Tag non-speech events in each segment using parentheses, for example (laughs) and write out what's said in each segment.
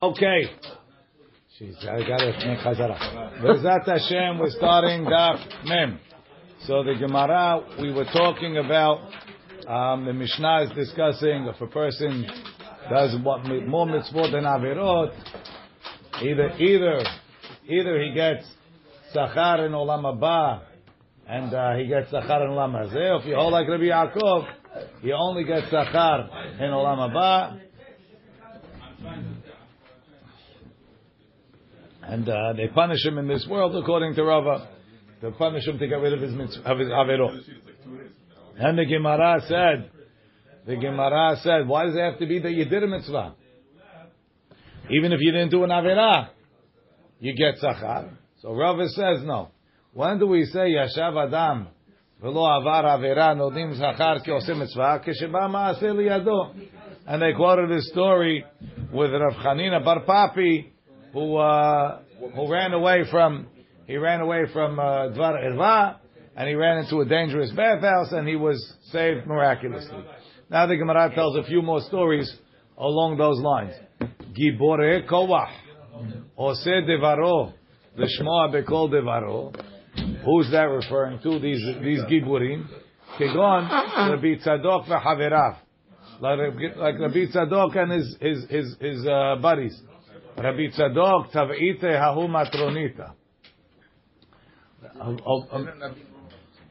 Okay. Jeez, I got to make chazara. Bezat Hashem, we're starting Daf Mem. So the Gemara, we were talking about, um, the Mishnah is discussing if a person does what more mitzvot than averot, either either either he gets sachar in olam haba, and uh, he gets sachar in olam hazeh. If you hold like Rabbi Yaakov, he only gets sachar in olam haba. And uh, they punish him in this world according to Rava. They punish him to get rid of his, mitzvah. And the Gemara said, the Gemara said, why does it have to be that you did a mitzvah? Even if you didn't do an averah, you get sachar. So Rava says no. When do we say Yashav Adam v'lo avar avera nodim sachar ki osem mitzvah kesheba ma'aseh liyado? And they quoted this story with Rav Chanina Bar Papi, who uh, who ran away from he ran away from uh, Dvar Irva, and he ran into a dangerous bathhouse, and he was saved miraculously. Now the Gemara tells a few more stories along those lines. Gibore Kowach, Ose Devaro, Lishmoa Bekol Devaro. Who's that referring to? These these Giburim. Kegon Rabbi Tzadok v'Haverav. Like Rabbi Tzadok and his his his, his uh, buddies. Rabbi Tzadok Tavite Hahu Matronita.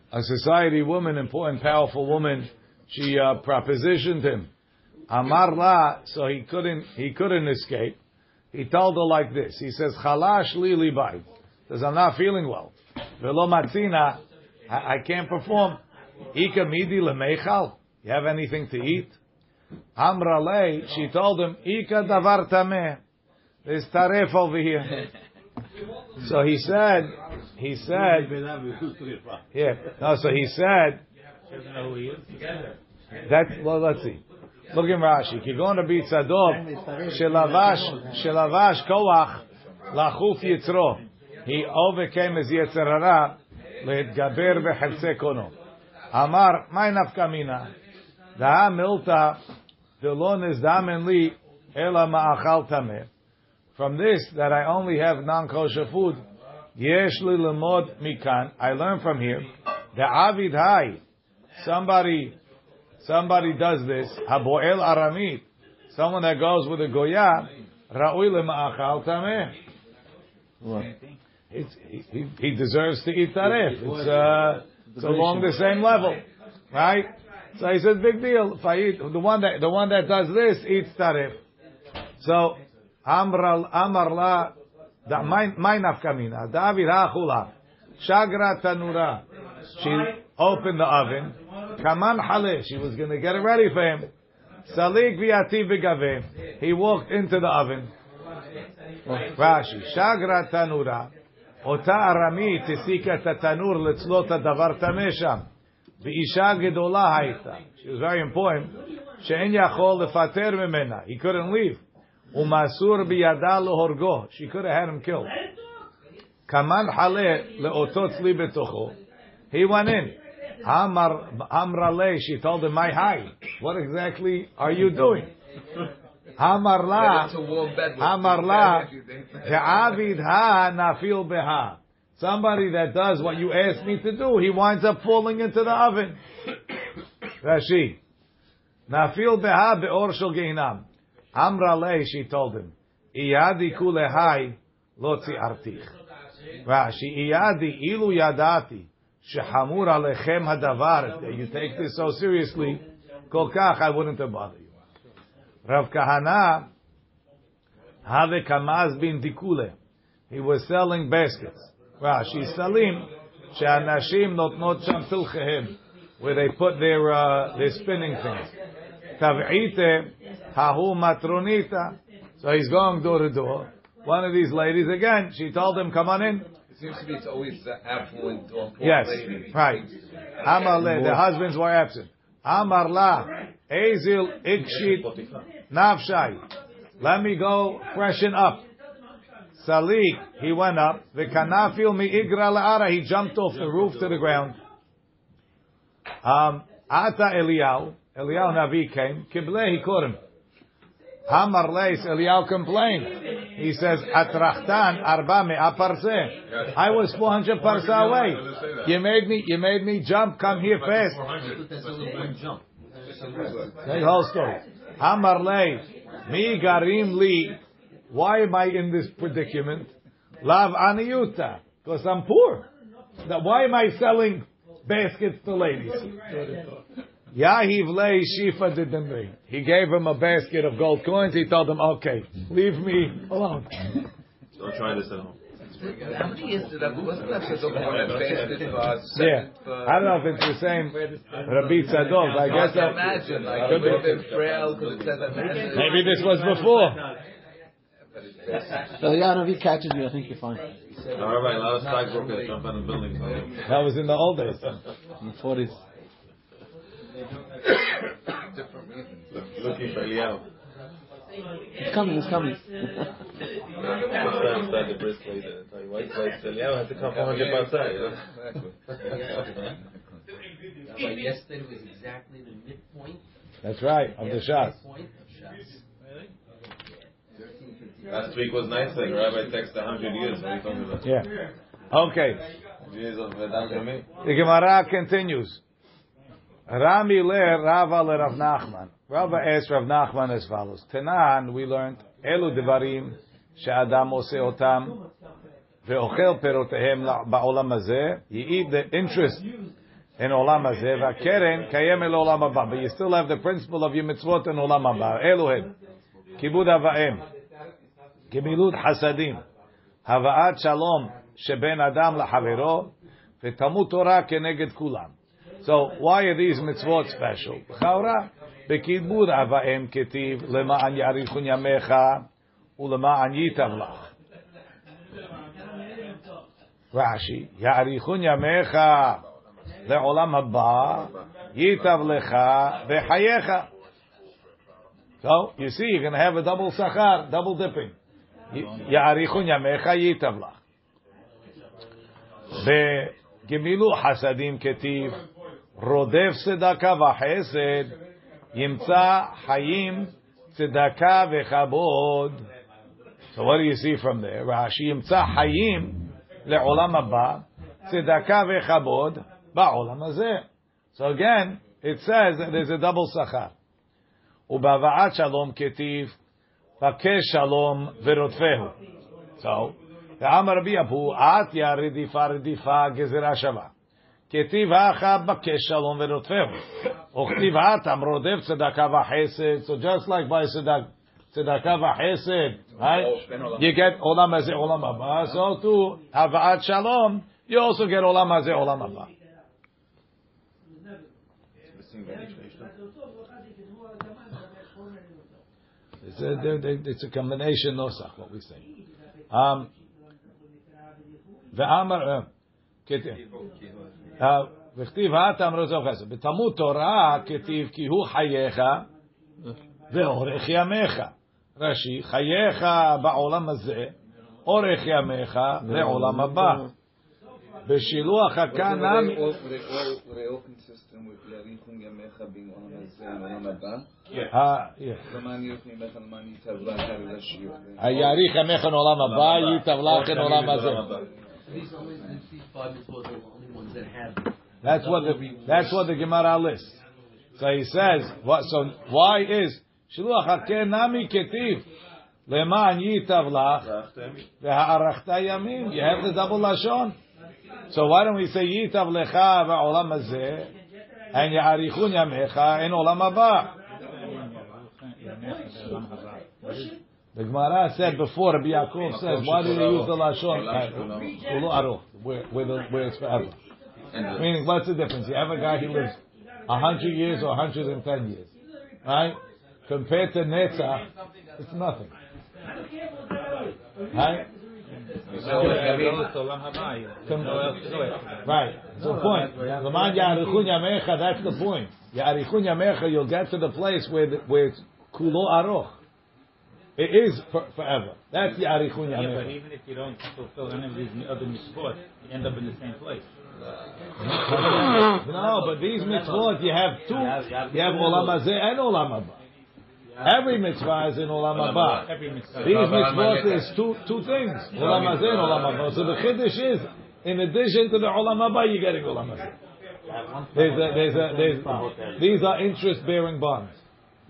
A society woman, important, powerful woman, she uh, propositioned him. Amar la, so he couldn't he couldn't escape. He told her like this. He says, "Chalash li libai." Says, "I'm not feeling well. Velo matzina, I, can't perform. Ika midi lemeichal. You have anything to eat?" Amra le, she told him, "Ika davar tameh." There's taref over here. (laughs) So he said, he said, yeah, no, so he said, that, well, let's see. Look in Rashi. Kigon Rabbi Tzadok, shelavash, shelavash koach, lachuf yitzro. He overcame his yetzerara, להתגבר בחפצי קונו. אמר, מה נפקא מינה? דהה מילתא דלא נזדמן לי, אלא מאכל טמא. From this, that I only have non-kosher food, yesh li lemod mikan. I learn from here. The avid hai, somebody, somebody does this. Haboel aramit, someone that goes with a goya, ra'ui lema'achal tameh. It's, he, he deserves to eat taref. It's, uh, it's along the same level, right? So he says, big deal. If I eat, the one that the one that does this eats taref. So Amar Amar la my nafkamina. David hachula. Shagra tanura. She opened the oven. Kaman hale. She was going to get it ready for him. Salik viati v'gave. He walked into the oven. Rashi. Shagra tanura. אותה ארמית הסיקה את התנור לצלות הדבר טמא שם. ואישה גדולה הייתה. She was very important. שאין יכול לפטר ממנה. He couldn't leave. Umasur biyada lohorgo. She could have had him killed. Kaman hale leotot li betocho. He went in. Amar Amrale. She told him, "My hi. What exactly are you doing?" Amar la. Amar la. Ha nafil beha. Somebody that does what you asked me to do, he winds up falling into the oven. (coughs) Rashi. Nafil beha be'or shel gehinam. Amra le, she told him, Iyadi kulehai lotzi artich. Rashi, Iyadi ilu yadati shehamur alechem hadavar. You take this so seriously, kol kach, I wouldn't have bothered you. Rav Kahana, have kamaz bin dikule. He was selling baskets. Rashi, salim, she'anashim notnot sham tilchehem, where they put their, uh, their spinning things. Tav'ite, hahu matronita. So he's going door to door. One of these ladies, again, she told him, come on in. It seems to be it's always the affluent or poor Yes, lady. right. Amar le, the husbands were absent. Amar la, ezil ikshit nafshai. Let me go freshen up. Salik, he went up. The kanafil mi igra la'ara, he jumped off the roof to the ground. Um, Ata Eliyahu, Eliyahu Navi came. Kible, he caught him. Hamar Leis, Eliyahu complained. He says, Atrachtan arba me'a parseh. I was 400 parsa away. You made me, you made me jump, come here fast. The whole story. Hamar Leis, mi garim li. Why am I in this predicament? Lav aniyuta. Because I'm poor. Why am I selling baskets to ladies? Yahiv lei shifa didn't He gave him a basket of gold coins. He told him, "Okay, leave me alone." Don't try this at home. How many years did that? Wasn't that the one that basket was? Yeah, I don't know if it's the same Rabbi Tzadok. I guess I imagine, like, could a little be. frail, because it says that maybe this was before. So yeah, if he catches you, I think you're fine. All right, a lot of stockbrokers jump out of buildings. That was in the old days. In the forties. (coughs) different reasons. Looking for Eliyahu. It's coming. It's coming. (laughs) Outside the brisk way to tell you why it's Eliyahu has to come 400 outside. You know? Exactly. But yesterday was exactly the midpoint. That's right of the shot. Point of shots. Last week was nice. Like Rabbi texted 100 years. What are you talking about? Yeah. Okay. Years of Vedanta me. The Gemara continues. Rami le Rava le Rav Nachman. Rava asked Rav Nachman as follows. Tenan, we learned, Elu devarim she'adam ose otam ve'ochel perotehem ba'olam hazeh. You eat the interest in olam hazeh va'keren kayem el olam haba. But you still have the principle of your mitzvot in olam haba. Eluhem. Kibud havaim. Gemilut hasadim. Hava'at shalom sheben adam לחברו, ותלמוד Torah keneged kulam. So, why are these mitzvot special? לכאורה, בכיבוד אב ואם כתיב, למען יאריכון ימיך ולמען ייטב לך. רש"י, יאריכון ימיך לעולם הבא, ייטב לך וחייך. So, you see, you're going to have a double sachar, double dipping. יאריכון ימיך ייטב לך. בגמילו חסדים כתיב, רודף צדקה וחסד, ימצא חיים צדקה וכבוד. So what do you see from there? רש"י ימצא חיים לעולם הבא, צדקה וכבוד בעולם הזה. So again, it says that there's a double sachar. ובהבאת שלום כתיב, בקש שלום ורודפהו. So, ואמר רבי אבו, עטיה רדיפה רדיפה גזירה שווה. כתיב האחד בקש שלום ורודפהו. וכתיב האטם רודף צדקה וחסד. So just like by צדק, צדקה וחסד, right? You get עולם הזה, עולם הבא. So to הבאת שלום, you also get עולם הזה, עולם הבא. It's a, it's a combination nosach, what we say. Um, ואמר, וכתיב האטאמר זהו חסד. בתלמוד תורה כתיב כי הוא חייך ואורך ימיך. רש"י, חייך בעולם הזה, אורך ימיך לעולם הבא. בשילוח הכנען... כן. אה, היאריך ימיך לעולם הבא, ייטב לכן עולם הזה. These only these five mitzvot are the only ones that have. That's what the that's what the Gemara lists. So he says, what? So why is Shiluach Haken Nami Ketiv Leman Yitav Lach VeHa'arachta Yamim? You have the double lashon. So why don't we say Yitav Lecha VeOlam Hazeh and Ya'arichun Yamecha in Olam Haba? The Gemara said before, Rabbi Yaakov says, why do they use the lashon Where, where, the, where it's forever? Meaning, what's the difference? You have a guy who lives a hundred years or hundred and ten years, right? Compared to Netzach, it's nothing, right? Right. So point. L'man ya'arichun yamecha. That's the point. You'll get to the place where the, where it's kulo aroch. It is for, forever. That's ya'arichun Yeah, but even if you don't fulfill any of these other mitzvot, you end up in the same place. No, but these mitzvot you have two. You have olam hazeh and olam haba. Every mitzvah is in Olam Haba. Every mitzvah. These mitzvot is two two things. Olam Hazeh and Olam Haba. So the chiddush is, in addition to the Olam Haba, you're getting Olam Hazeh. There's a, there's a, there's, these are interest-bearing bonds.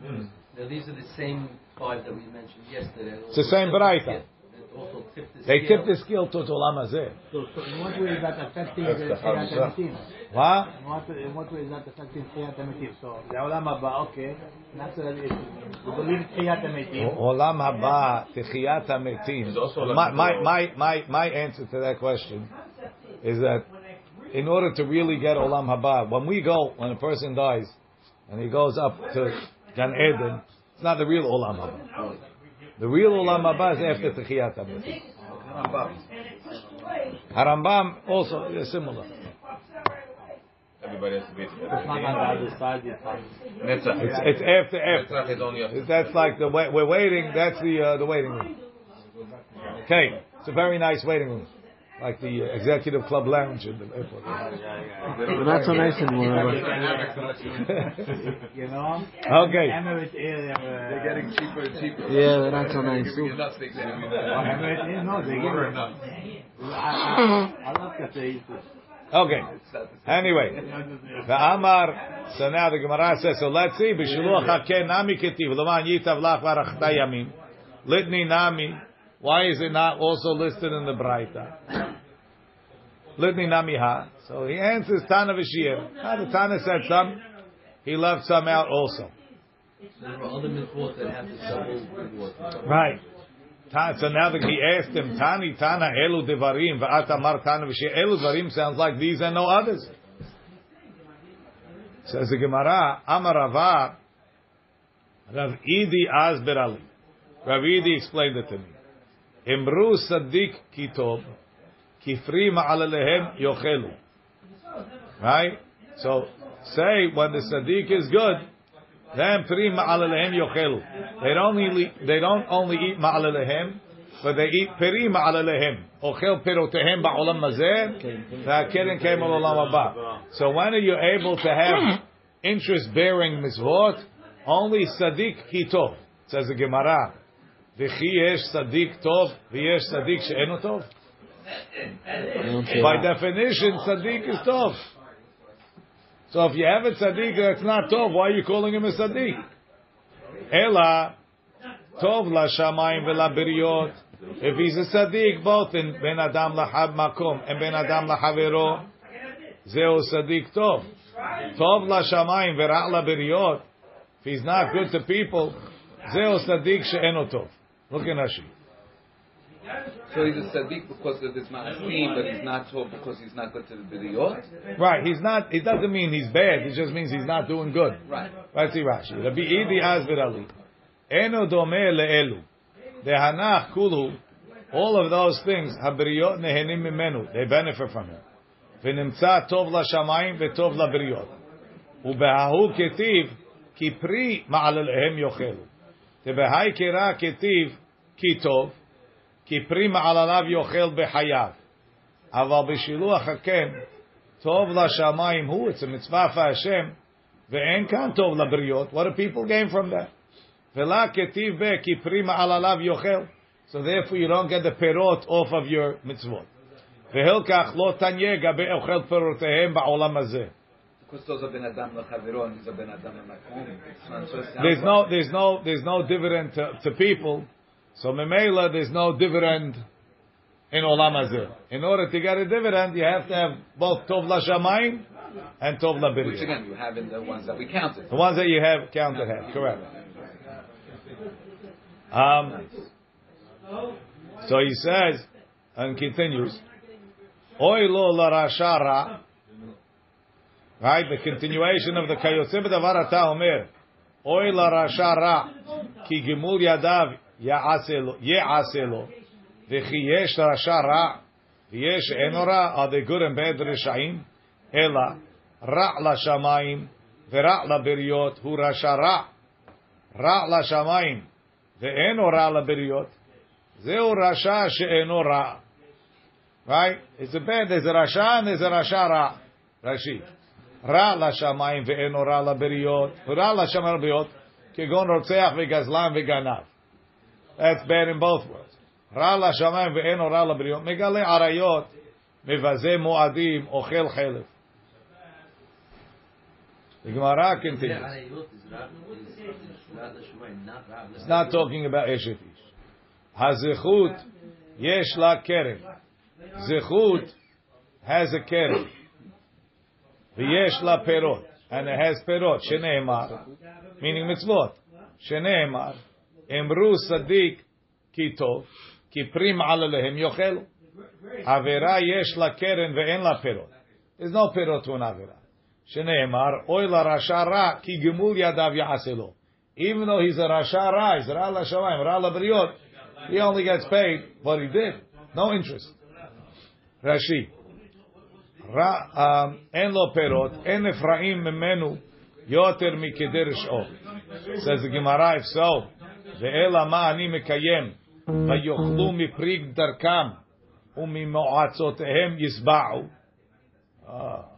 Hmm. Now, these are the same five that we mentioned yesterday. It's the same Baraita. It also tipped the They scale. tip the scale to Olam Hazeh. So, so in what way is that affecting the the Chiyat Hamza. Emitim? What? In what, in what way is that affecting Chiyat Emitim? So, the Olam Haba, okay, that's what it is. We believe Chiyat Emitim. Olam haba techiyat hametim. There's also Olam My, my, my, my, my answer to that question is that in order to really get olam haba, when we go, when a person dies, and he goes up to Gan Eden, it's not the real olam haba. The real olam haba is after techiyat hametim. Harambam also is similar. Everybody has to be It's not the other side, it's. It's, it's after after. Netzach is only after. That's like the we're waiting. That's the uh, the waiting room. Okay, it's a very nice waiting room, like the uh, executive club lounge in the airport. But not so nice anymore. you know? Okay. They're getting cheaper and cheaper. Yeah, they're not so nice. Giving you nuts, they give you Emirates Air, no, they give Water it. and nuts. I, I, I love that they Okay. Anyway, the Amar. So now the Gemara says. So let's see. B'shiluach hakeh nami ketiv l'man yitav lach varachta yamim litni nami. Why is it not also listed in the Braita? Litni nami ha. So he answers Tana v'shir. Ah, the Tana said some. He left some out also. There are other mitzvot that have the. Right. So now that he asked him, Tani Tana Elu Devarim, Va'at Amar Tana V'Sheh Elu Devarim sounds like these and no others. Says the Gemara, Amar Rava, Rav Idi Asber Ali. Rav Idi explained it to me. Imru Sadiq Kitob, Kifri Ma'alalehem Yochelu. Right? So, say when the Sadiq is good, then pri ma'alalehem yochelu. They don't only they don't only eat ma'alalehem, but they eat peri ma'alalehem. Ochel perotehem ba'olam mazeh, v'akeren kem olam haba. So when are you able to have interest-bearing mitzvot? Only sadiq kitov, says the Gemara. Sadiq tov, v'yesh sadiq she'enu tov. By definition, sadiq is tov. So if you have a tzaddik that's not tov, why are you calling him a tzaddik? Ela tov la shamayim vela. If he's a tzaddik, both in ben adam lahab makom and ben adam lahavero, zeo tzaddik tov. Tov la shamayim vera biriot. If he's not good to people, zeo tzaddik she'eno tov. Look in Rashi. So he's a tzaddik because of his ma'asim, but he's not tov because he's not good to the bidiyot. Right, he's not. It doesn't mean he's bad. It just means he's not doing good. Right. Let's see Rashi. Rabbi Idi Azbir Ali. Eno dome le'elu. The Hanach kulu. All of those things, habriyot nehenim mimenu. They benefit from him. Tov l'shamayim v'tov l'briyot. Ubehahu ketiv ki pri ma'alalehem yochelu. Tebehai kira ketiv ki tov ki pri ma'alalav yochel behayav. אבל בשילוח הקן, טוב לשמיים הוא, it's a mitzvah for Hashem, ואין כאן טוב לבריות. What do people gain from that? ולה כתיב בה, כי פרי מעלליו יאכל. So therefore you don't get the פירות off of your mitzvot. והלקח לא תניה גבי אוכל פירותיהם בעולם הזה. There's no, there's no, there's no dividend to, to people. So memela, there's no dividend in olam hazeh. In order to get a dividend, you have to have both tov lashamayim and tov Which again, you have in the ones that we counted. The ones that you have counted have, correct. Um, so he says, and continues, Oy lo la rashara, right, the continuation of the Kayotze b'davar ata omer, Oy la rashara, ki gimul yadav ya'aselo, ye'aselo, v'chi yesh rashara, v'yesh enora, are they good and bad reshaim? Ela, ra' la shamayim, ורע לבריות הוא רשע רע, רע לשמיים, ואינו רע לבריות, זהו רשע שאינו רע. Right? It's a bad, there's a רשע and there's a רשע רע. רש"י. רע לשמיים ואינו רע לבריות, הוא רע לשמיים לבריות, כגון רוצח וגזלן וגנב. That's bad in both words. רע לשמיים ואין רע לבריות. מגלה עריות, מבזה מועדים, אוכל חלב. The Gemara continues. It's not talking about Eshet Ish. הזכות, יש לה קרן. זכות has a קרן. V'yesh la perot. And it has perot. Shene'emar. Meaning mitzvot. Shene'emar. Emru sadik ki tov. Ki prim ala lehem yochelu. Avera yesh la keren ve'en la perot. There's no perot to an avera. Shene'emar. Oy la rasha ra ki gemul yadav ya'aselo. Even though he's a rasha ra, he's ra la shamayim, ra la briot. He only gets paid what he did. No interest. Rashi. Ra, um, אין לו פירות, אין אפרים ממנו יותר מכדי רשעו. Says the Gemara, if so, ואלא מה אני מקיים, ויאכלו מפרי דרכם וממועצותיהם ישבעו. Ah.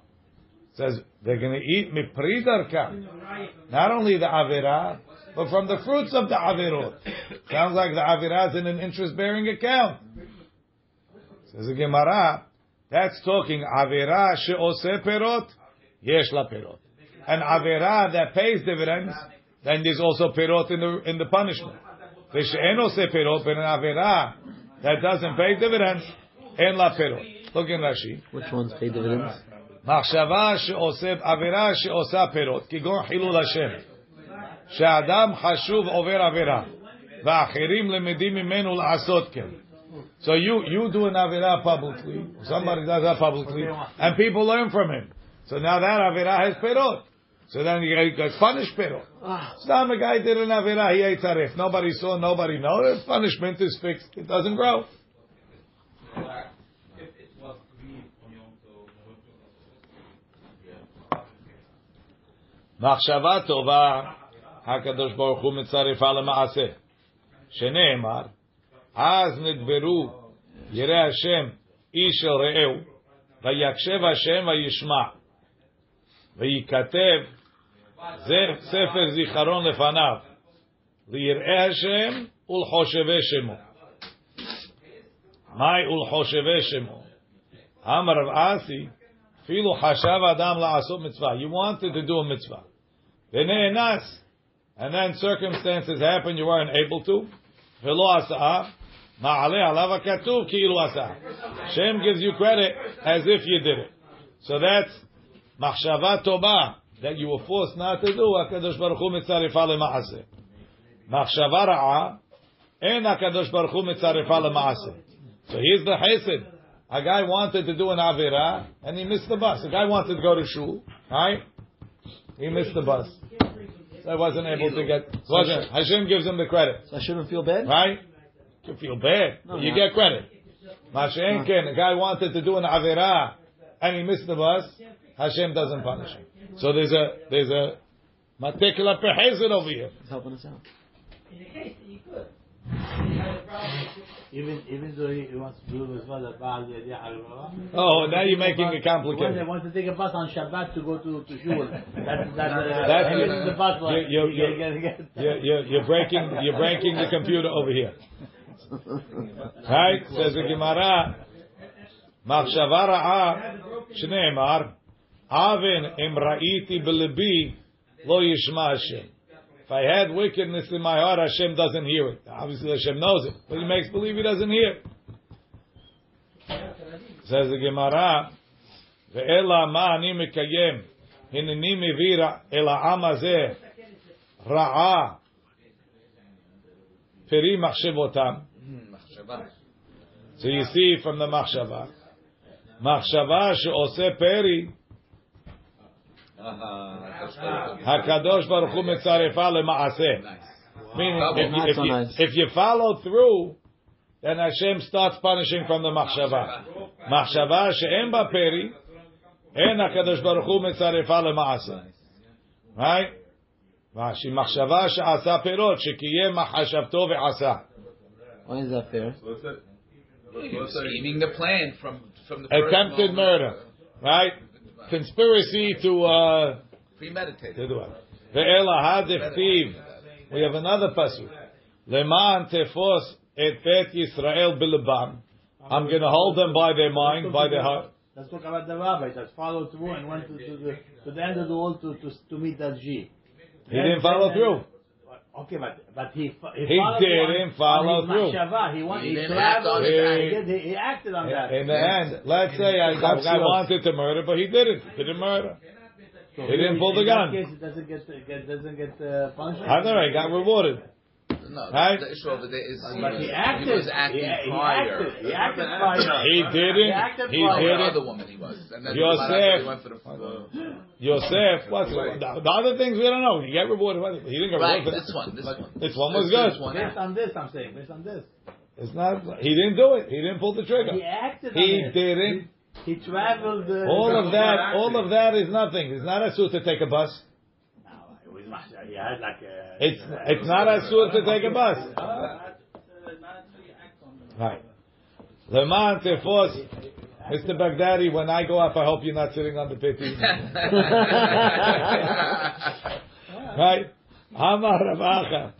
Says they're going to eat mipri darkam. Not only the avera, but from the fruits of the averot. Sounds like the avera is in an interest-bearing account. Says the Gemara, that's talking avera she'ose perot, yesh la perot. An avera that pays dividends, then there's also perot in the in the punishment. V'she'en ose perot, but an avera that doesn't pay dividends, en la perot. Look in Rashi. Which ones pay dividends? מחשבה שעושה, עבירה שעושה פירות, כגון חילול השם. שאדם חשוב עובר עבירה, ואחרים למדים ממנו לעשות כן. So you, you do an avera publicly, somebody does that publicly, and people learn from him. So now that avera has perot. So then you get punished perot. Some a guy did an avera, he ate tarif. Nobody saw, nobody know. His punishment is fixed. It doesn't grow. מחשבה טובה, הקדוש ברוך הוא מצרפה למעשה. שנאמר, אז נדברו ירא השם איש אל רעהו, ויקשב השם וישמע, וייכתב זה ספר זיכרון לפניו, ליראי השם ולחושבי שמו. מהי ולחושבי שמו? אמר רב אסי, אפילו חשב אדם לעשות מצווה. You wanted to do a mitzvah. ונאנס. And then circumstances happen you weren't able to. ולא עשה. Ma'ale alava katuv ki'ilu asa. Shem gives you credit as if you did it. So that's machshava toba that you were forced not to do. Hakadosh Baruch Hu mitzarifa lema'aseh. Machshava ra'a en Hakadosh Baruch Hu mitzarifa lema'aseh. So here's the chesed. A guy wanted to do an avira and he missed the bus. A guy wanted to go to shul, right? He missed the bus. So I wasn't able to get. Wasn't Hashem gives him the credit. So I shouldn't feel bad, right? You feel bad, No, you no. get credit. Mashen ken. A guy wanted to do an avera and he missed the bus. Hashem doesn't punish him. So there's a there's a matikla pehezet over here. He's helping us out. in the case that you Even even though he, he wants to do it with mother, Baal Yediyah Al-Baba. Oh, now you're making it complicated. they complicated. want to take a bus on Shabbat to go to, to shul, (laughs) that's that's uh, That's he it. misses the bus. You- you- get- you- get- get- You're, you're, you're breaking you're breaking the computer over here. Right? Says the Gemara, מחשבה רעה, שנאמר, אבן אם ראיתי בלבי, לא ישמע השם. If I had wickedness in my heart, Hashem doesn't hear it. Obviously Hashem knows it, but he makes believe he doesn't hear it. Says the Gemara, ואלא מה אני מקיים, הנני מביא אל העם הזה רעה, פרי מחשבותם. מחשבה. So you see from the מחשבה, מחשבה שעושה פרי, אהה, הקדוש ברוך הוא מצרפה למעשה. nice. Meaning, Not if, you- if, so you, nice. if you follow through, then Hashem starts punishing from the מחשבה. מחשבה שאין בה פרי, אין הקדוש ברוך הוא מצרפה למעשה. Right? שהיא מחשבה שעשה פירות, שקיים מחשבתו ועשה. Why is that fair? You're scheming the plan from from the attempted murder, right? Conspiracy to uh, premeditated. To do Thief. We have another pasuk. Leman tefos et bet Yisrael Bilabam. I'm going to hold them by their mind, by their heart. Let's talk about the rabbi that followed through and went to, to, the, to the end of the world to, to, to meet that G. He didn't follow through. Okay, but but he he, He didn't follow on his through. machshava. He went. He He, didn't act traveled. on it. He, did- he, he acted on that. In the end, let's say I, the guy wanted to murder, but he didn't. He didn't murder. So he didn't pull the in gun. That case, it doesn't get, get doesn't get uh, punished. I know. He got rewarded. No, Right? the issue over there is he, But he was, acted. he was acting he, he prior. acted. He acted prior. He didn't. acted He prior. Oh, the didn't. other woman he was. And then Yosef. he went for the, uh, Yosef, what's the, the other things we don't know. He got rewarded. He didn't get rewarded. right, this one, this one. This one was good. This one. Based on this, I'm saying. Based on this, It's not. He didn't do it. He didn't pull the trigger. he acted. He on didn't. He, he traveled. Uh, All of that. All of that is nothing. It's not a suit to take a bus. No, it was much- He had like a. It's it's not a suit to take a bus. Right. Leman tefos. Mr. Baghdadi, when I go up, I hope you're not sitting on the pity. (laughs) right? Amar Rav Acha.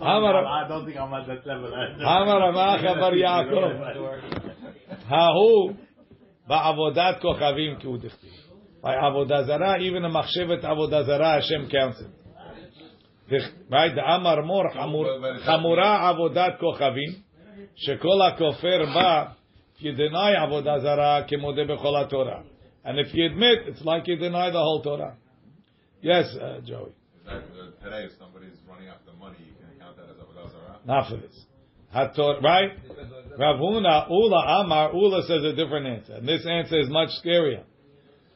Amar I don't think I'm at that level. Amar Rav Acha bar Yaakov. (laughs) Hahu ba'avodat kochavim ki udechti. By avodah zarah, even a machshevet avodah zarah, Hashem counts it. Right? The Amar Mor chamura avodat kochavim, shekol hakofer ba, if you deny avodah zarah, kemode bechol Torah. And if you admit, it's like you deny the whole Torah. Yes, uh, Joey. Uh, today, if somebody's running after money, you can count that as avodah zarah. Not for this. Hator, right? Rav Huna, Ula Amar, Ula says a different answer. And this answer is much scarier.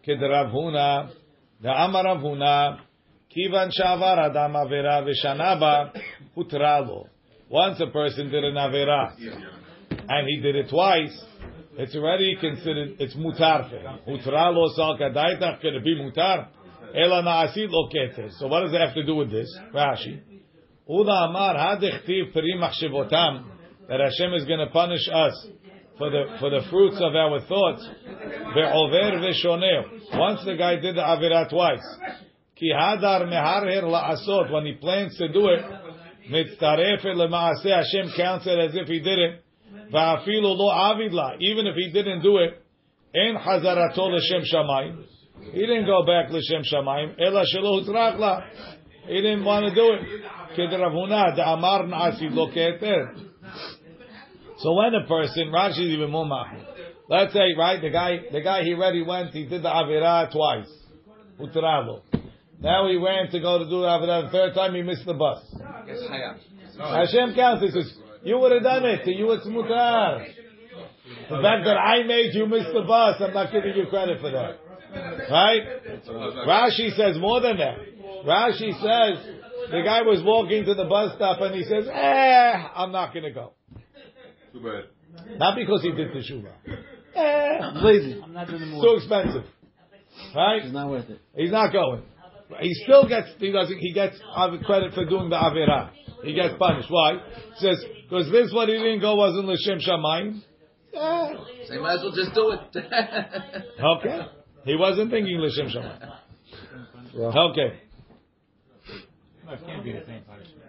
Huna, the Amar Rav Huna, Kivan Shavar Adam Avera Vishanaba Putralo. Once a person did an Avera, and he did it twice, it's already considered, it's mutar for him. Kadaitach, can it be mutar? Ela lo. So what does it have to do with this? Rashi. Ula Amar hadechtiv peri machshevotam that Hashem is going to punish us for the for the fruits of our thoughts. Ve'over ve'shoneh. Once the guy did the avira twice. Ki hadar meharher la'asot when he plans to do it. Mitzaref lema'aseh Hashem counts it as if he did it. Va'afilu lo avid. Even if he didn't do it, en hazarato l'shem shamayim. He didn't go back l'shem shamayim. Ela shelo hutzrach la. He didn't want to do it. Kedravuna, the Amar Nasi Loketer. So when a person, Rashi is even more mahmud. Let's say, right, the guy, the guy he already went, he did the Avirah twice. Utravo. Now he went to go to do the Avirah the third time, he missed the bus. Hashem counts, he says, you would have done it, to you it's mutar. The fact that I made you miss the bus, I'm not giving you credit for that. Right? Rashi says more than that. Rashi says, the guy was walking to the bus stop and he says, eh, I'm not going to go. Too bad. Not because he did teshuvah. (laughs) Eh, Lazy. I'm not in the mood. too expensive. Right? It's not worth it. He's not going. He still gets, he doesn't, he gets credit for doing the Avirah. He gets punished. Why? He says, because this one he didn't go wasn't L'Shem Shamayim. Eh, So you might as well just do it. (laughs) Okay. He wasn't thinking L'Shem Shamayim. Okay. No, it can't be the same punishment.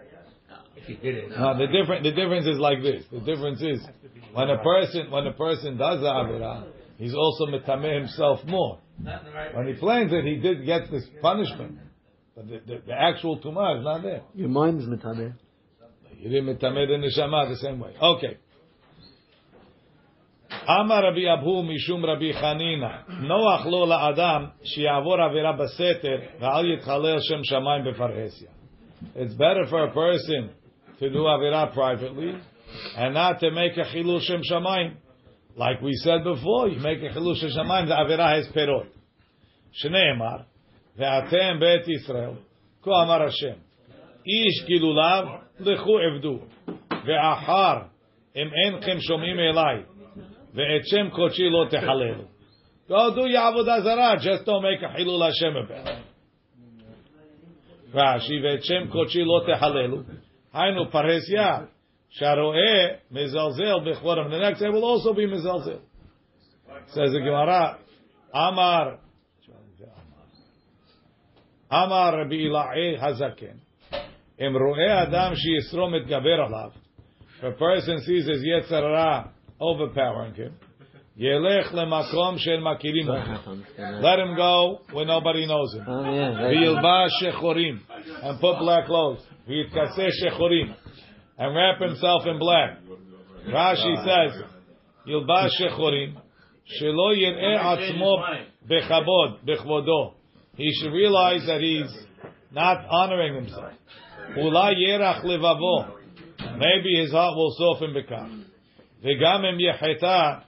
If he did it. No, the different the difference is like this. The difference is when a person when a person does the avirah, he's also metameh himself more. When he plans it, he did get this punishment, but the, the, the actual tumah is not there. Your mind is mitameh. You didn't metameh the neshama the same way. Okay. Amar Rabbi Abu Mishum Rabbi Chanina Noach lo la'adam שיעבור עבירה בסתר ואל יתחלל שם שמיים בפרהסיה. It's better for a person to do Avirah privately and not to make a Chilul Shem Shamayim. Like we said before, you make a Chilul Shem Shamayim, the Avirah has Perot. Shneemar, Ve'atem Beit Yisrael, Ko Amar Hashem, Ish Gilulav, Lechu Evdu, Ve'achar, Im Enchem Shomim Elai, veetchem Kochi Lo Tehalelu. Go do Yavodah Zarah, just don't make a Chilul Hashem about it. Rashi, veetchem Kochi Lo Tehalelu. Hainu paresia. Sharoeh mezalzel bechvorim. The next day will also be mezalzel. Says the Gemara, Amar, Amar Rabbi Ila'i Hazaken. Im adam she yisrom et gaber alav. A person sees his yetzara overpowering him, yelech lemakom shel makirim. Let him go where nobody knows him. Oh, yeah. right. V'yilba shechorim. And put black clothes. V'yitkaseh shechorim. And wrap himself in black. Rashi says, Yilba shechorim. Shelo yir'eh atzmo bechabod, bechvodo. He should realize that he's not honoring himself. Ula yerach levavo. Maybe his heart will soften bekam. V'gam em yecheta.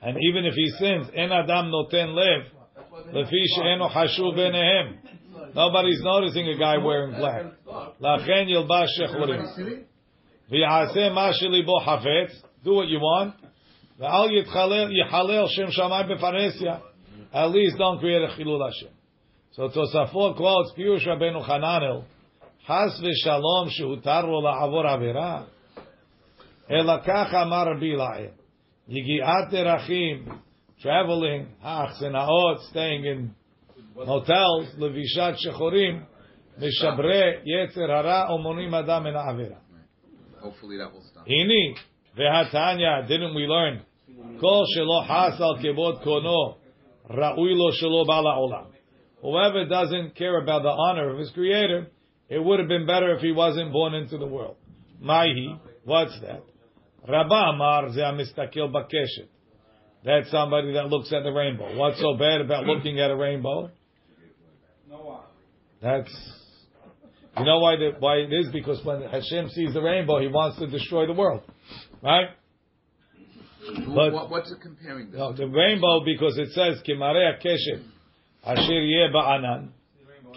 And even if he sins, en adam noten lev. Lefi she'eno hashuv benehem. Nobody's noticing a guy wearing black. Lachen yilbash shechorim. V'yaseh ma. Do what you want. V'al yichalel shem shamay befaresya. At least don't create a chilul Hashem. So Tosafot quotes Pirush Rabbeinu Hananel, Has v'shalom shehutar lo la'avor avera. Rabbi Elai. Yigiat derachim, traveling, hach, senaot, staying in hotels, levishat shechorim, mishabre yetzer hara omonim adam en avera. Hopefully that will stop. Ini vehatanya. Didn't we learn? Kol shelo hasal kebod kono ra'ui lo shelo bala olam. Whoever doesn't care about the honor of his creator, it would have been better if he wasn't born into the world. Maihi, what's that? Rabba Amar ze amistakel bakeshet. That's somebody that looks at the rainbow. What's so bad about looking at a rainbow? That's you know why the, why it is because when Hashem sees the rainbow, He wants to destroy the world, right? But- what, what's it comparing this? No, the rainbow because it says Kimare Keshet Asher Yeh Ba'anan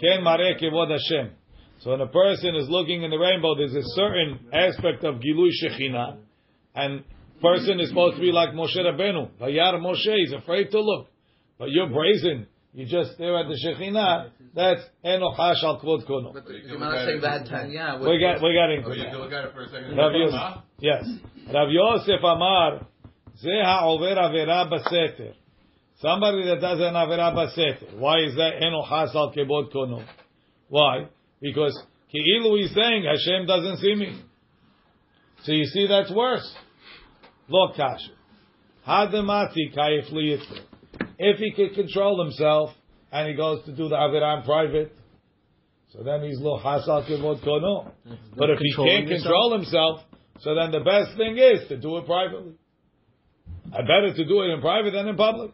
Ken Mare Kevod Hashem. So when a person is looking in the rainbow, there's a certain aspect of Gilui Shechina, and person is supposed to be like Moshe Rabbeinu. Vayar Moshe, he's afraid to look, but you're brazen. You just stare at the Shechina. That's Enochash al Kvod Kono. But you the can Gemara look at saying it- that Tanya. We got we got into Oh, you that. look at it for a second. Rav Huh? Yosef. Yes. Rav Yosef Amar, Ze ha'over avera baseter. Somebody that does an avera baseter. Why is that? Eno hasal kebod kono. Why? Because Ki'ilu is saying Hashem doesn't see me. So you see that's worse. Look, Kasha. Hadamati kayif. If he can control himself and he goes to do the avera in private, so then he's lo hasal kebod kono. Mm-hmm. But if he can't yourself? control himself, so then the best thing is to do it privately. I better to do it in private than in public.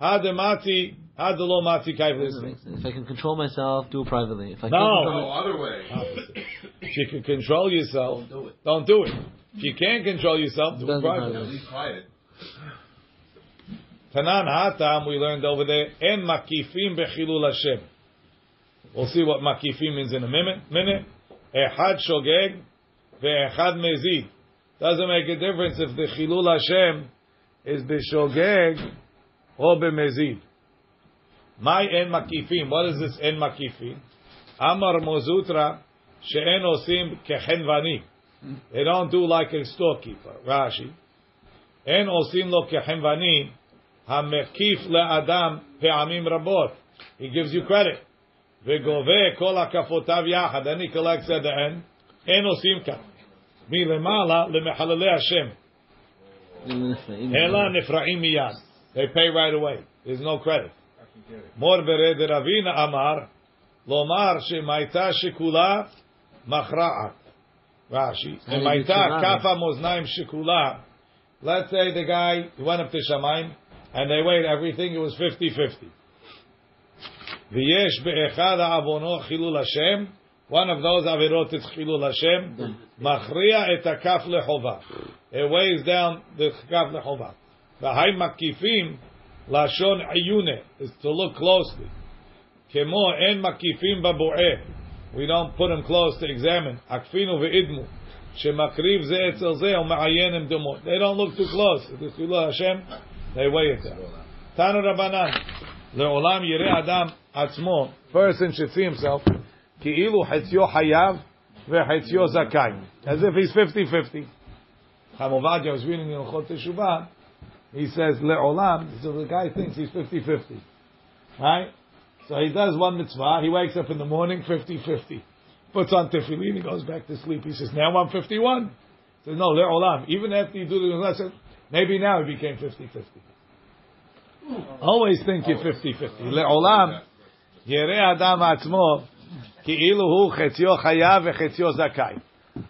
Hadamati, hadalo mati kayif Doesn't liyitze. make sense. If I can control myself, do it privately. If I No. can't No, control other way. (coughs) If you can control yourself, do it. don't do it. If you can't control yourself, do it privately. At least hide it. Tanan Hatam, we learned over there, en makifim bechilul Hashem. We'll see what makifim means in a minute. minute. Echad shogeg ve'echad mezid. Doesn't make a difference if the chilul Hashem is b'shogeg or b'mezid. My en makifim. What is this en makifim? Amar Mar Zutra she'en osim kechenvani. They don't do like a storekeeper. Rashi. En osim lo kechenvani hamekif le'adam pe'amim rabot. He gives you credit. וגובה kol הקפותיו yachad. Then he collects at the end. אין עושים כך. מלמעלה למחללי Hashem. אלא נפרעים מיד. They pay right away. There's no credit. מור ברד רבינה אמר, לומר שאם הייתה שקולה, מכרעת. רש"י, אם הייתה כף המאזניים שקולה, let's say the guy went up to Shamayim, and they weighed everything, it was 50-50. ויש באחד העוונות חילול השם, one of those עבירות is חילול השם, מכריע את הכף לחובה. It weighs down the כף לחובה. והי מקיפים, Lashon ayune is to look closely. Kemo en makifim babu'eh. We don't put them close to examine. Akfinu ve'idmu. Shemakriv ze etzel ze u'ma'ayenim demo. They don't look too close. L'chula Hashem, they weigh it down. Tanu Rabbanan. Le'olam yireh adam atzmo. Person should see himself. Ki ilu hetzio hayav ve'hetzio zakai. As if he's 50-50. Chamovadia was reading in Chot Teshuvah he says, לעולם, so the guy thinks he's 50-50. Right? So he does one mitzvah, he wakes up in the morning 50-50. puts on tefillin, he goes back to sleep. He says, now I'm 51. He says, no, le'olam. Even after you do the lesson, maybe now he became 50-50. Always think you're 50-50. Le'olam, יראה אדם עצמו כאילו הוא חציו חייב וחציו זכאי.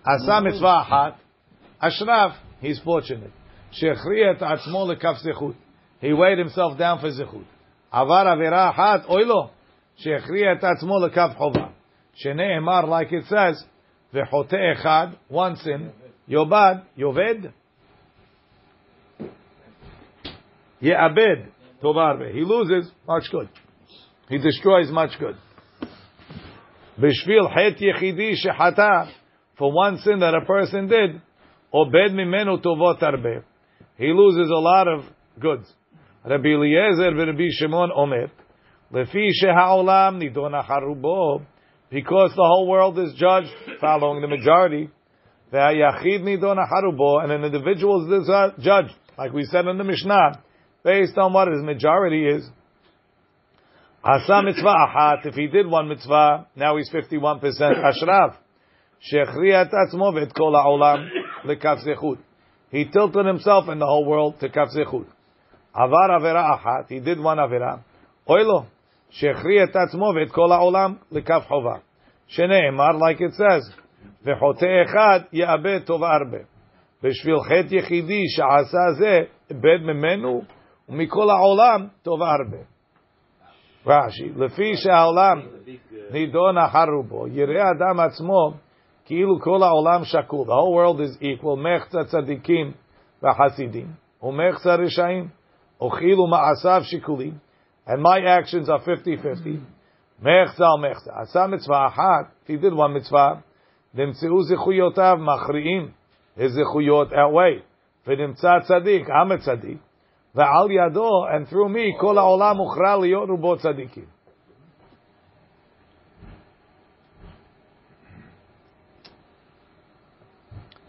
עשה מצווה אחת, אשריו, he's fortunate. שהכריע את עצמו לכף זכות. He weighed himself down for זכות. עבר עבירה אחת, אוי לו, שהכריע את עצמו לכף חובה. שנאמר, like it says, וחוטא אחד, one sin, יאבד, יאבד, יאבד, טוב הרבה. He loses, much good. He destroys much good. בשביל חטא יחידי שחטא, for one sin that a person did, עובד ממנו טובות הרבה. he loses a lot of goods. Rabbi Eliezer and Rabbi Shimon Omer, Lefi shehaolam nidon acharubo, because the whole world is judged following the majority, ve'ayachid nidon acharubo, and an individual is judged, like we said in the Mishnah, based on what his majority is. Asa mitzvah ahat, if he did one mitzvah, now he's 51% ashraf. Shechriyat atzmo ve'et kol ha'olam lekaf zechut He tilted himself and the whole world to כף זכות. עבר עבירה אחת, he did one עבירה, אוי לו, שהכריע את עצמו ואת כל העולם לכף חובה. שנאמר, like it says, וחוטא אחד יאבד טוב הרבה. בשביל חטא יחידי שעשה זה, איבד ממנו ומכל העולם טוב הרבה. רש"י, לפי שהעולם נידון אחר רובו, יראה אדם עצמו the whole world is equal. Mechza tzadikim v'hasidim. Umechza rishaim. Ochilu ma'asav shikulim. And my actions are 50-50. Mechza al mechza. Asa mitzvah achat. He did one mitzvah. Nimtzeu zichuyotav machri'im. His zichuyot outweigh. V'nimtza tzadik. I'm yado. And through me, kol ha'olam uchra liyot tzadikim.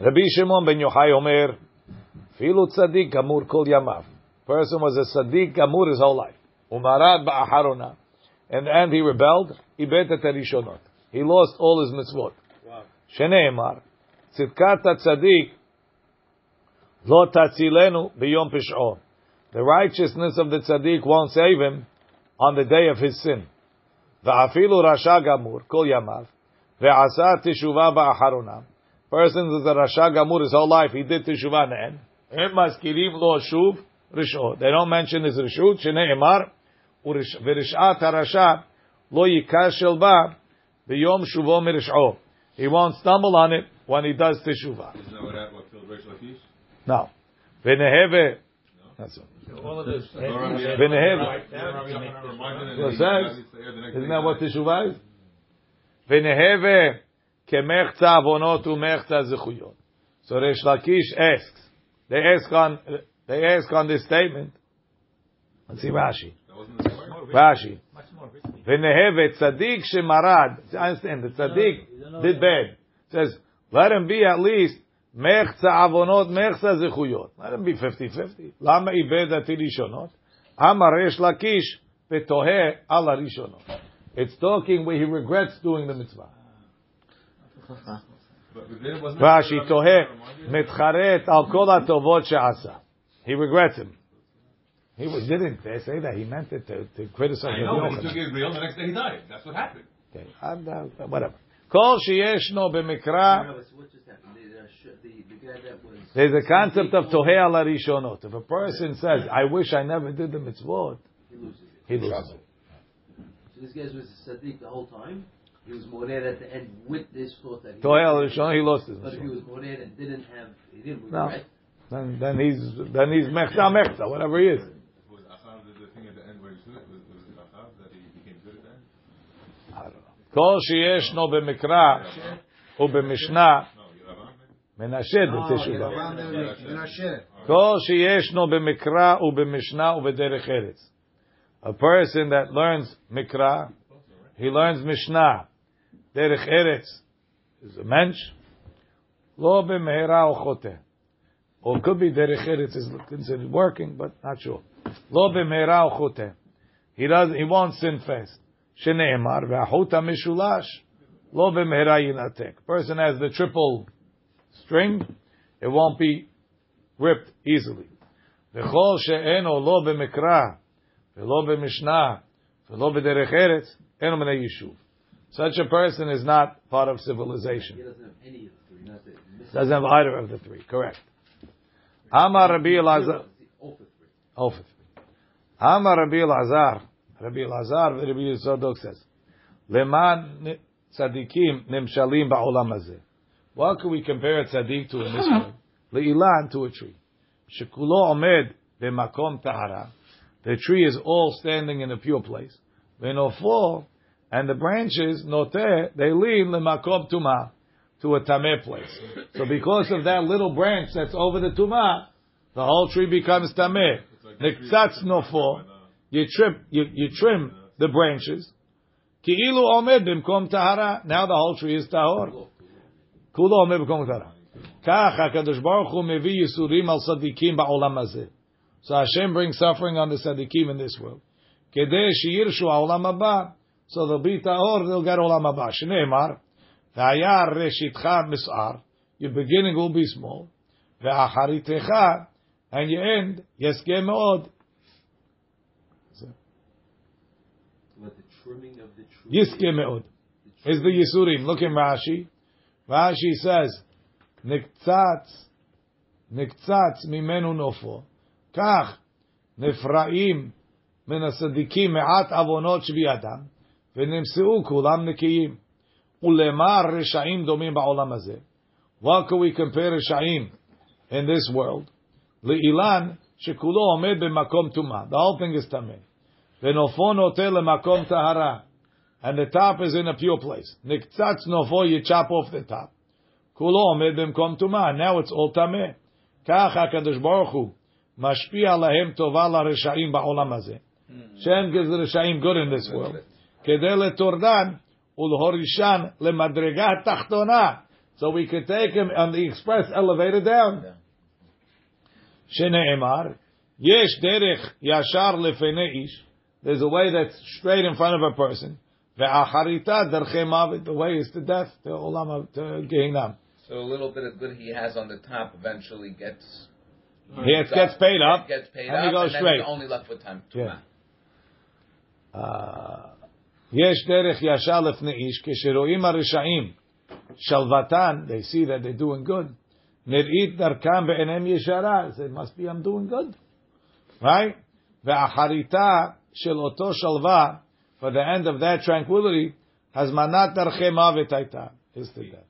Rabbi Shimon ben Yochai Omer, filu tzaddik amur kol yamav. Person was a tzaddik amur his whole life. Umarad ba'aharona. and and he rebelled. Ibeta terishonot. He lost all his mitzvot. Sheneemar. Tzidkat tzaddik lo tatzilenu biyom pish'o. The righteousness of the tzaddik won't save him on the day of his sin. Va'afilu rasha gamur kol yamav. Ve'asa teshuva ba'aharona. Person is a Rasha Gamur his whole life, he did Teshuvah Ne'en. Him maskirim lo shuv risho. They don't mention his rishut, shene emar, v'rishat harasha lo yikash shelba v'yom shuvo mirisho. He won't stumble on it when he does Teshuvah. Isn't that what killed Rish Lakish? No. V'neheve. That's it. All of this. V'neheve. Isn't that what Teshuvah is? V'neheve. Zechuyot. So Resh Lakish asks, they ask on, they ask on this statement. Let's see Rashi. Rashi. Veneheve tzaddik shemarad. I understand, the tzaddik did bad. Says, let him be at least mechza avonot mechza zechuyot. Let him be 50-50. Lama ibed ati rishonot? Amar Resh Lakish vetoheh ala rishonot. It's talking where he regrets doing the mitzvah. Rashi tohe mitcharet al kol hatovot she'asa. He regrets him. He was, didn't They say that. He meant it to, to criticize. I know. He took it real. The next day he died. That's what happened. Okay. And, uh, whatever. Kol sheyeshno b'mikra. There's a concept of tohe al arishonot. If a person says, "I wish I never did the mitzvot," he loses. He loses. It. He loses it. So this guy was a tzaddik the whole time. He was Mored at the end with this thought that he. Tohei al harishonot, he lost his But if he was Mored and didn't have, he didn't No. Then, then he's then he's mechta mechta, whatever he is. Was Asav the, the thing at the end where he stood? Was, was it Asav that he became good at the end? I don't know. Kol sheyeshno b'mikra u'b'mishnah No, Yeravam? menashe b'teshuvah. Kol sheyeshno b'mikra u'b'mishnah u'b'derech eretz. A person that learns mikra, he learns mishnah, derech eretz is a mensch. Lo b'mehera u'choteh. Or it could be derech eretz is considered working, but not sure. Lo b'mehera u'choteh. He does. He won't sin fast. שנאמר, והחוט המשולש lo b'mehera yinatek. Person has the triple string, it won't be ripped easily. וכל שאינו לא במקרא, ולא במשנה, ולא בדרך ארץ, אינו מן היישוב. Such a person is not part of civilization. He doesn't have any of the three. Not the, Doesn't have either of the three. Correct. Amar Rabbi Elazar. All for three. For three. Amar Rabbi Elazar. Rabbi Elazar, Rabbi Yisodok says, Leman tzadikim nimshalim ba'olam hazeh. What can we compare a tzaddik to in this world? Le'ilan to a tree. Shekulo omed b'makom tahara. The tree is all standing in a pure place. Ve'nofo, and the branches, noteh, they lean lemakom tuma to a tameh place. So because of that little branch that's over the tuma, the whole tree becomes tameh. Niktzatz nofo, you trim, you, you trim the branches. Ki'ilu omed b'mkom tahara. Now the whole tree is tahor. Kulo omed b'mkom tahara. Baruch Hu mevi yisurim al sadikim ba'olam hazeh. So Hashem brings suffering on the sadikim in this world. Kedei sheyirshu ha'olam haba. So they'll be tahor, they'll get olam haba. Shneimar, v'hayar reshitcha mis'ar. Your beginning will be small. V'acharitecha, and your end, yesge me'od. But the trimming of the tree. Yiske me'od. Is the Yisurim. Look in Rashi. Rashi says, Niktzatz, Niktzatz mimenu nofo. Kach, נפרעים מן הצדיקים מעט עוונות שבידם, ונמצאו כולם נקיים. ולמר רשעים דומים בעולם הזה. What can we compare רשעים in this world? לאילן שכולו עומד במקום טומאה. The whole thing is טמא. ונופו נוטה למקום טהרה. And the top is in a pure place. נקצץ נופו, you chop off the top. כולו עומד במקום טומאה. Now it's all טמא. ככה הקדוש ברוך הוא משפיע להם טובה לרשעים בעולם הזה. Shem gives the רשעים good in this world. כדי לטורדן ולהורישן למדרגה תחתונה. So we could take him on the express elevator down. שנאמר, יש דרך ישר לפני איש. There's a way that's straight in front of a person. ואחריתה דרכי מוות. The way is to death, to עולם, to Gehinam. So a little bit of good he has on the top eventually gets He gets paid up, gets paid and up, he goes and then straight. he's only left with time. Yeah. Uh, יש דרך ישר לפני איש, כשרואים הרשעים שלוותן, they see that they're doing good, נראית דרכם בעיניהם ישרה, so it must be I'm doing good, right? ואחריתה של אותו שלווה, for the end of that tranquility, הזמנת דרכי מוות הייתה, is to death.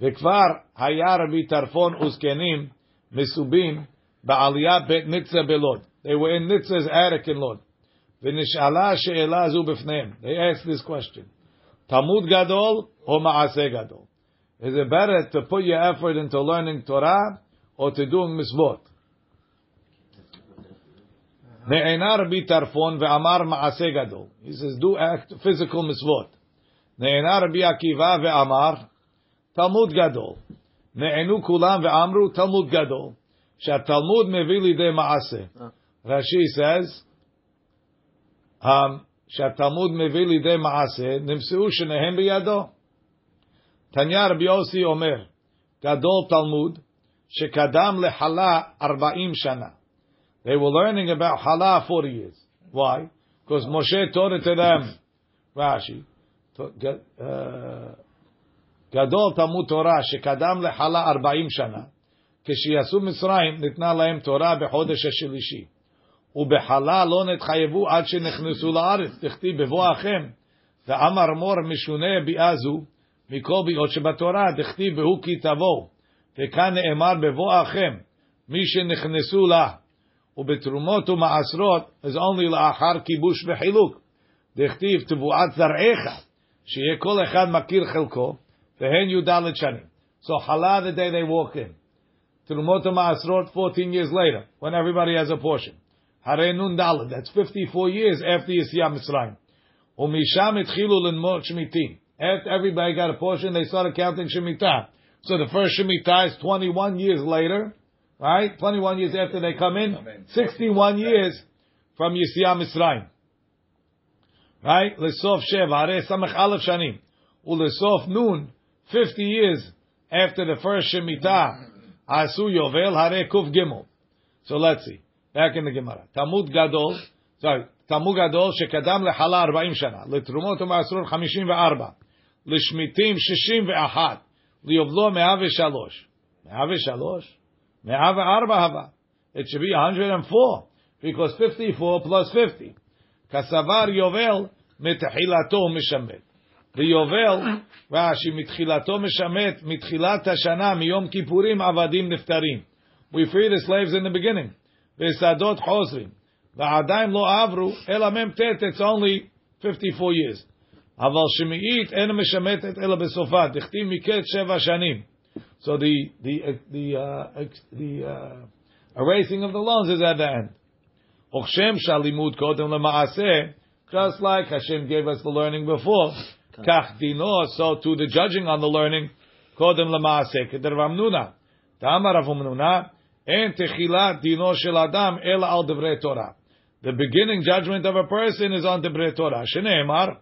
וכבר היה רבי טרפון וזקנים מסובים בעליית בית ניצה בלוד. They were in Nitzah's attic in Lod. ונשאלה שאלה זו בפניהם. They asked this question. תלמוד גדול או מעשה גדול? Is it better to put your effort into learning Torah or to doing mitzvot? נענה רבי טרפון ואמר מעשה גדול. He says, do act physical mitzvot. נענה רבי עקיבא ואמר, תלמוד גדול. נענו כולם ואמרו, תלמוד גדול. שהתלמוד מביא לידי מעשה. רש"י says, um, שהתלמוד מביא לידי מעשה, נמצאו שניהם בידו. תניא רבי יוסי אומר, גדול תלמוד, שקדם לחלה ארבעים שנה. They were learning about Hala 40 years. Why? Because Moshe taught it to them. Rashi. גדול תלמוד תורה שקדם לחלה ארבעים שנה. כשיעשו מצרים ניתנה להם תורה בחודש השלישי. ובחלה לא נתחייבו עד שנכנסו לארץ, תכתיב בבואכם. ואמר מור משונה ביאה זו, מכל ביאות שבתורה, תכתיב בהו כי תבואו. וכאן נאמר בבואכם, מי שנכנסו לה. ובתרומות ומעשרות, is only לאחר כיבוש וחילוק. דכתיב תבואת זרעך, שיהיה כל אחד מכיר חלקו, והן י"ד שנים. So Hala the day they walk in. Trumot Ma'asrot 14 years later, when everybody has a portion. Hare Nun Dalet, that's 54 years after Yisya Mitzrayim. Umisham itchilu l'nmot shmitim. After everybody got a portion, they started counting Shemitah. So the first Shemitah is 21 years later, right? 21 years after they come in, 61 years from Yisya Mitzrayim. Right? L'sof Sheva, Hare Samach Aleph Shanim. ulesof nun, 50 years after the first Shemitah, asu yovel hare kuf gimel. So let's see. Back in the Gemara. Talmud Gadol, sorry, Talmud Gadol שקדם לחלה 40 שנה, לתרומות ומעשרות 54, לשמיטים 61, ליובלו 103. 103? 104 hava. It should be 104, because 54 plus 50. כסבר יובל מתחילתו משמט. ויובל, רש"י, מתחילתו משמט, מתחילת השנה, מיום כיפורים עבדים נפטרים. We free the slaves in the beginning. ושדות חוזרים. ועדיין לא עברו, אלא מ"ט, it's only 54 years. אבל שמאית אין משמטת אלא בסופה, דכתיב מקץ שבע שנים. So the the the uh, ex- the uh, erasing of the loans is at the end. Ochshem shalimud kodem lemaaseh, just like Hashem gave us the learning before. Kach dino, so to the judging on the learning, kodem lemaaseh. Keder Ramnuna, Tamar Rav Ramnuna, en techilat dino shel adam el al devrei Torah. The beginning judgment of a person is on devrei Torah. Shneimar,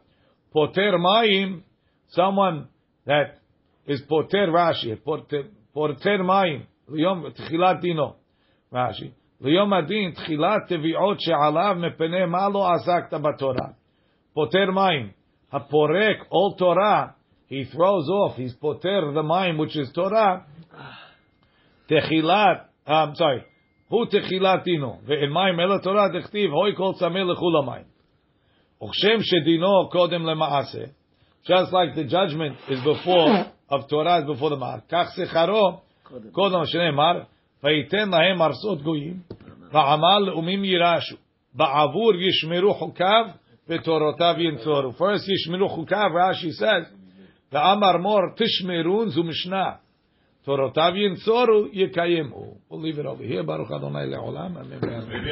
poter mayim, someone that is poter Rashi, poter, poter mayim, liyom tchilat dino, Rashi. ליום הדין תחילת תביעות שעליו מפני מה לא עסקת בתורה. פוטר מים. הפורק all תורה, he throws off, he's poter the מים which is תורה. תחילת, I'm sorry, הוא תחילת דינו. ואין מים אלא תורה דכתיב, הוי כל צמא לכול המים. וכשם שדינו קודם למעשה, just like the judgment is before, of Torah is before the מעשה, כך שכרו קודם שנאמר, ויתן להם ארצות גויים, ועמל לאומים יירשו, בעבור ישמרו חוקיו, ותורותיו ינצורו. First ישמרו חוקיו, Rashi says, ואמר מור תשמרון זו משנה. Torotav Yinsoru Yekayemu. We'll leave it over here. Baruch Adonai Le'olam. Amen.